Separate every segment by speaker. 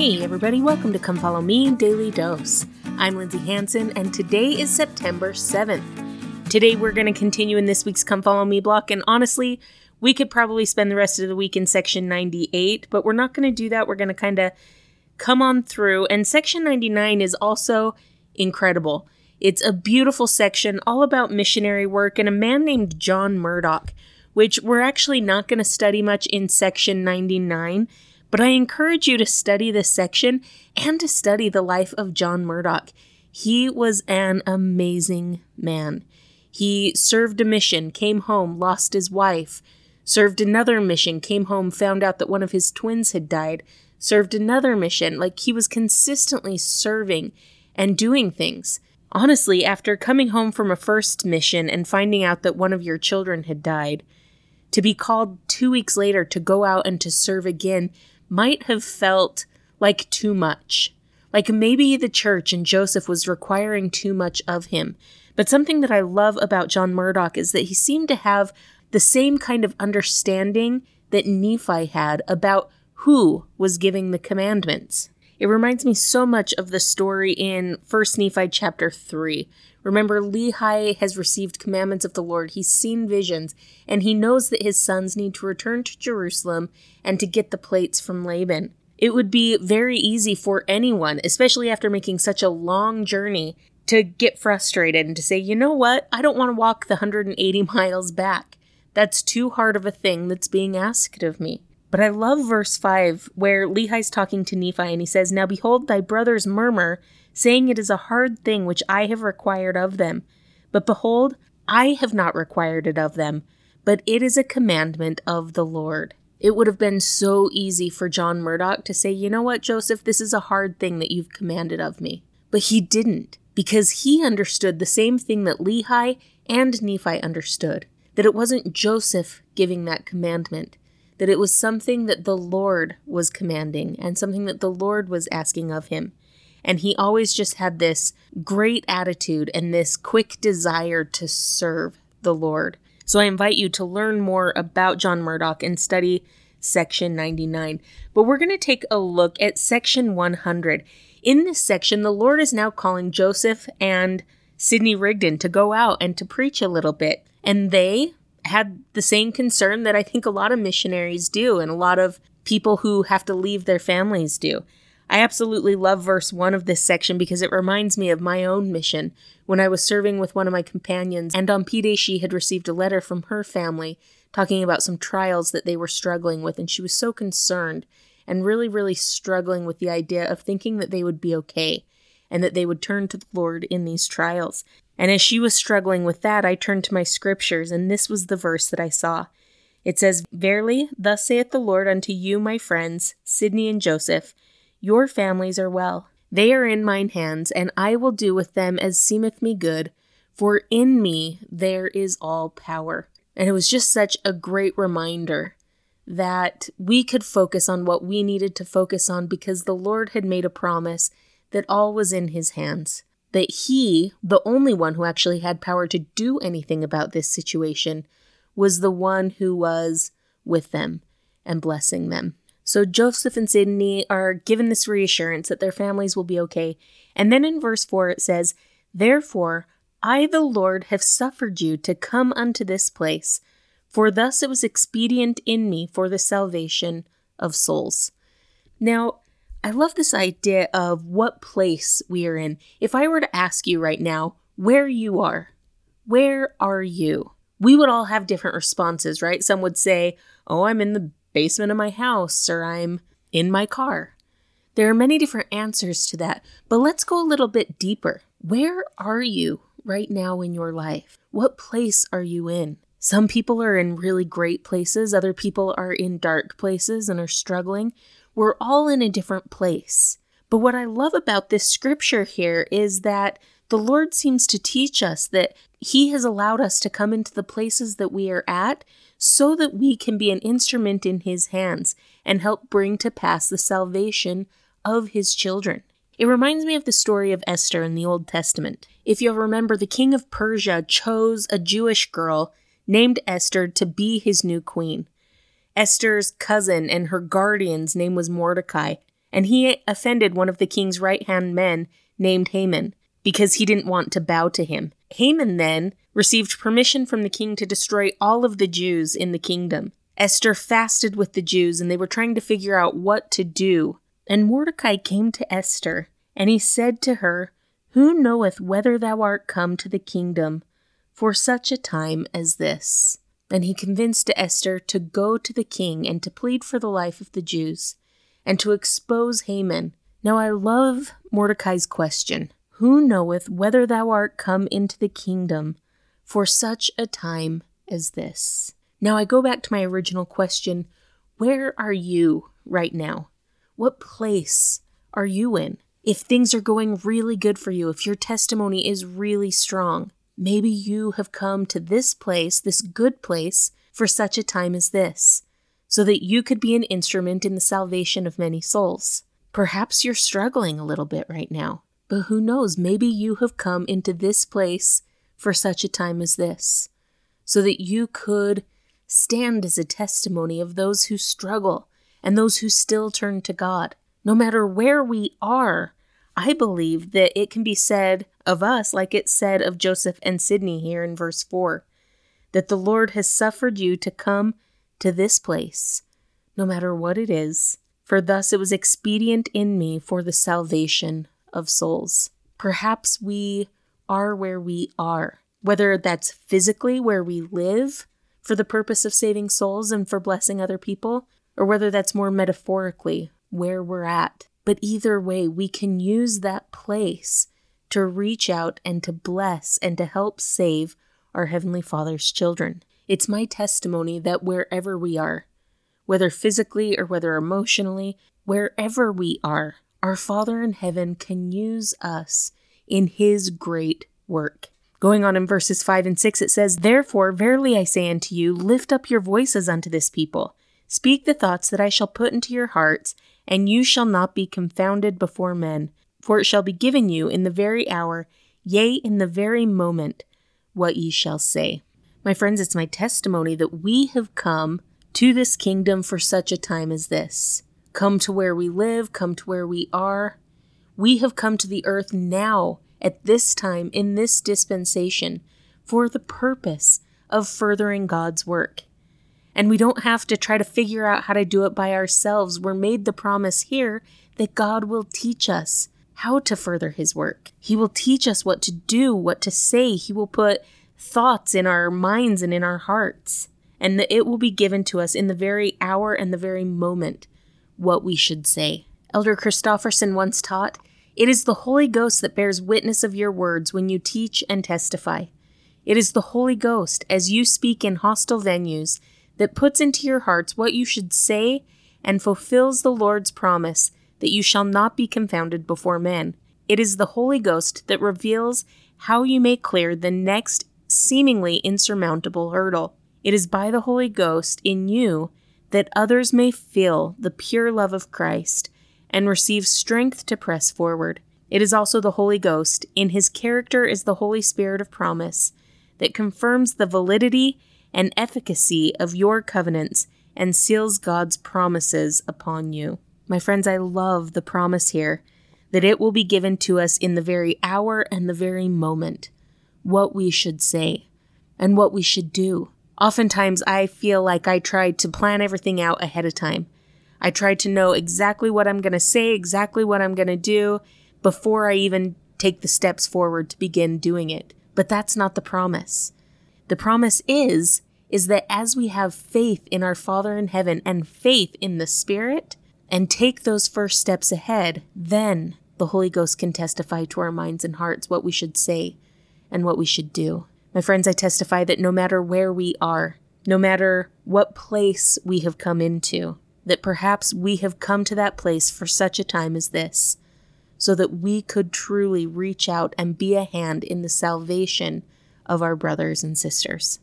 Speaker 1: Hey, everybody, welcome to Come Follow Me Daily Dose. I'm Lindsay Hanson, and today is September 7th. Today, we're going to continue in this week's Come Follow Me block, and honestly, we could probably spend the rest of the week in section 98, but we're not going to do that. We're going to kind of come on through, and section 99 is also incredible. It's a beautiful section all about missionary work and a man named John Murdock, which we're actually not going to study much in section 99 but I encourage you to study this section and to study the life of John Murdock. He was an amazing man. He served a mission, came home, lost his wife, served another mission, came home, found out that one of his twins had died, served another mission. Like he was consistently serving and doing things. Honestly, after coming home from a first mission and finding out that one of your children had died, to be called two weeks later to go out and to serve again might have felt like too much. Like maybe the church and Joseph was requiring too much of him. But something that I love about John Murdock is that he seemed to have the same kind of understanding that Nephi had about who was giving the commandments. It reminds me so much of the story in 1 Nephi chapter 3. Remember, Lehi has received commandments of the Lord, he's seen visions, and he knows that his sons need to return to Jerusalem and to get the plates from Laban. It would be very easy for anyone, especially after making such a long journey, to get frustrated and to say, you know what, I don't want to walk the 180 miles back. That's too hard of a thing that's being asked of me. But I love verse 5 where Lehi's talking to Nephi and he says, Now behold, thy brothers murmur, saying it is a hard thing which I have required of them. But behold, I have not required it of them, but it is a commandment of the Lord. It would have been so easy for John Murdock to say, you know what, Joseph, this is a hard thing that you've commanded of me. But he didn't, because he understood the same thing that Lehi and Nephi understood that it wasn't Joseph giving that commandment, that it was something that the Lord was commanding and something that the Lord was asking of him. And he always just had this great attitude and this quick desire to serve the Lord. So I invite you to learn more about John Murdock and study section 99. But we're going to take a look at section 100. In this section, the Lord is now calling Joseph and Sidney Rigdon to go out and to preach a little bit. And they had the same concern that I think a lot of missionaries do and a lot of people who have to leave their families do. I absolutely love verse 1 of this section because it reminds me of my own mission when I was serving with one of my companions, and on P Day she had received a letter from her family talking about some trials that they were struggling with, and she was so concerned and really, really struggling with the idea of thinking that they would be okay and that they would turn to the Lord in these trials. And as she was struggling with that, I turned to my scriptures, and this was the verse that I saw. It says, Verily, thus saith the Lord unto you, my friends, Sidney and Joseph, your families are well. They are in mine hands, and I will do with them as seemeth me good, for in me there is all power. And it was just such a great reminder that we could focus on what we needed to focus on because the Lord had made a promise that all was in his hands that he, the only one who actually had power to do anything about this situation, was the one who was with them and blessing them. So Joseph and Sidney are given this reassurance that their families will be okay. And then in verse 4 it says, Therefore, I, the Lord, have suffered you to come unto this place, for thus it was expedient in me for the salvation of souls. Now, I love this idea of what place we are in. If I were to ask you right now where you are, where are you? We would all have different responses, right? Some would say, Oh, I'm in the basement of my house, or I'm in my car. There are many different answers to that, but let's go a little bit deeper. Where are you right now in your life? What place are you in? Some people are in really great places, other people are in dark places and are struggling. We're all in a different place. But what I love about this scripture here is that the Lord seems to teach us that He has allowed us to come into the places that we are at so that we can be an instrument in His hands and help bring to pass the salvation of His children. It reminds me of the story of Esther in the Old Testament. If you'll remember, the king of Persia chose a Jewish girl named Esther to be his new queen. Esther's cousin and her guardian's name was Mordecai, and he offended one of the king's right hand men named Haman because he didn't want to bow to him. Haman then received permission from the king to destroy all of the Jews in the kingdom. Esther fasted with the Jews, and they were trying to figure out what to do. And Mordecai came to Esther, and he said to her, Who knoweth whether thou art come to the kingdom for such a time as this? And he convinced Esther to go to the king and to plead for the life of the Jews, and to expose Haman. Now I love Mordecai's question Who knoweth whether thou art come into the kingdom for such a time as this? Now I go back to my original question Where are you right now? What place are you in? If things are going really good for you, if your testimony is really strong, maybe you have come to this place, this good place, for such a time as this, so that you could be an instrument in the salvation of many souls. Perhaps you're struggling a little bit right now, but who knows? Maybe you have come into this place for such a time as this, so that you could stand as a testimony of those who struggle and those who still turn to God. No matter where we are, I believe that it can be said of us, like it said of Joseph and Sidney here in verse 4, that the Lord has suffered you to come to this place, no matter what it is, for thus it was expedient in me for the salvation of souls. Perhaps we are where we are, whether that's physically where we live for the purpose of saving souls and for blessing other people, or whether that's more metaphorically where we're at. But either way, we can use that place to reach out and to bless and to help save our Heavenly Father's children. It's my testimony that wherever we are, whether physically or whether emotionally, wherever we are, our Father in heaven can use us in His great work. Going on in verses 5 and 6, it says, Therefore, verily I say unto you, lift up your voices unto this people. Speak the thoughts that I shall put into your hearts, and you shall not be confounded before men. For it shall be given you in the very hour, yea, in the very moment, what ye shall say. My friends, it's my testimony that we have come to this kingdom for such a time as this. Come to where we live, come to where we are. We have come to the earth now at this time in this dispensation for the purpose of furthering God's work. And we don't have to try to figure out how to do it by ourselves. We're made the promise here that God will teach us how to further His work. He will teach us what to do, what to say. He will put thoughts in our minds and in our hearts. And that it will be given to us in the very hour and the very moment what we should say. Elder Christofferson once taught it is the Holy Ghost that bears witness of your words when you teach and testify. It is the Holy Ghost, as you speak in hostile venues, that puts into your hearts what you should say and fulfills the Lord's promise that you shall not be confounded before men. It is the Holy Ghost that reveals how you may clear the next seemingly insurmountable hurdle. It is by the Holy Ghost in you that others may feel the pure love of Christ and receive strength to press forward. It is also the Holy Ghost, in his character is the Holy Spirit of promise, that confirms the validity and efficacy of your covenants and seals God's promises upon you. My friends, I love the promise here that it will be given to us in the very hour and the very moment what we should say and what we should do. Oftentimes, I feel like I try to plan everything out ahead of time I try to know exactly what I'm going to say, exactly what I'm going to do before I even take the steps forward to begin doing it. But that's not the promise. The promise is is that as we have faith in our Father in heaven and faith in the Spirit and take those first steps ahead, then the Holy Ghost can testify to our minds and hearts what we should say and what we should do. My friends, I testify that no matter where we are, no matter what place we have come into, that perhaps we have come to that place for such a time as this, so that we could truly reach out and be a hand in the salvation of our brothers and sisters.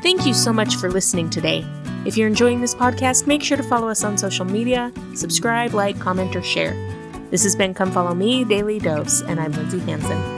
Speaker 1: Thank you so much for listening today. If you're enjoying this podcast, make sure to follow us on social media, subscribe, like, comment, or share. This has been Come Follow Me Daily Dose, and I'm Lindsay Hanson.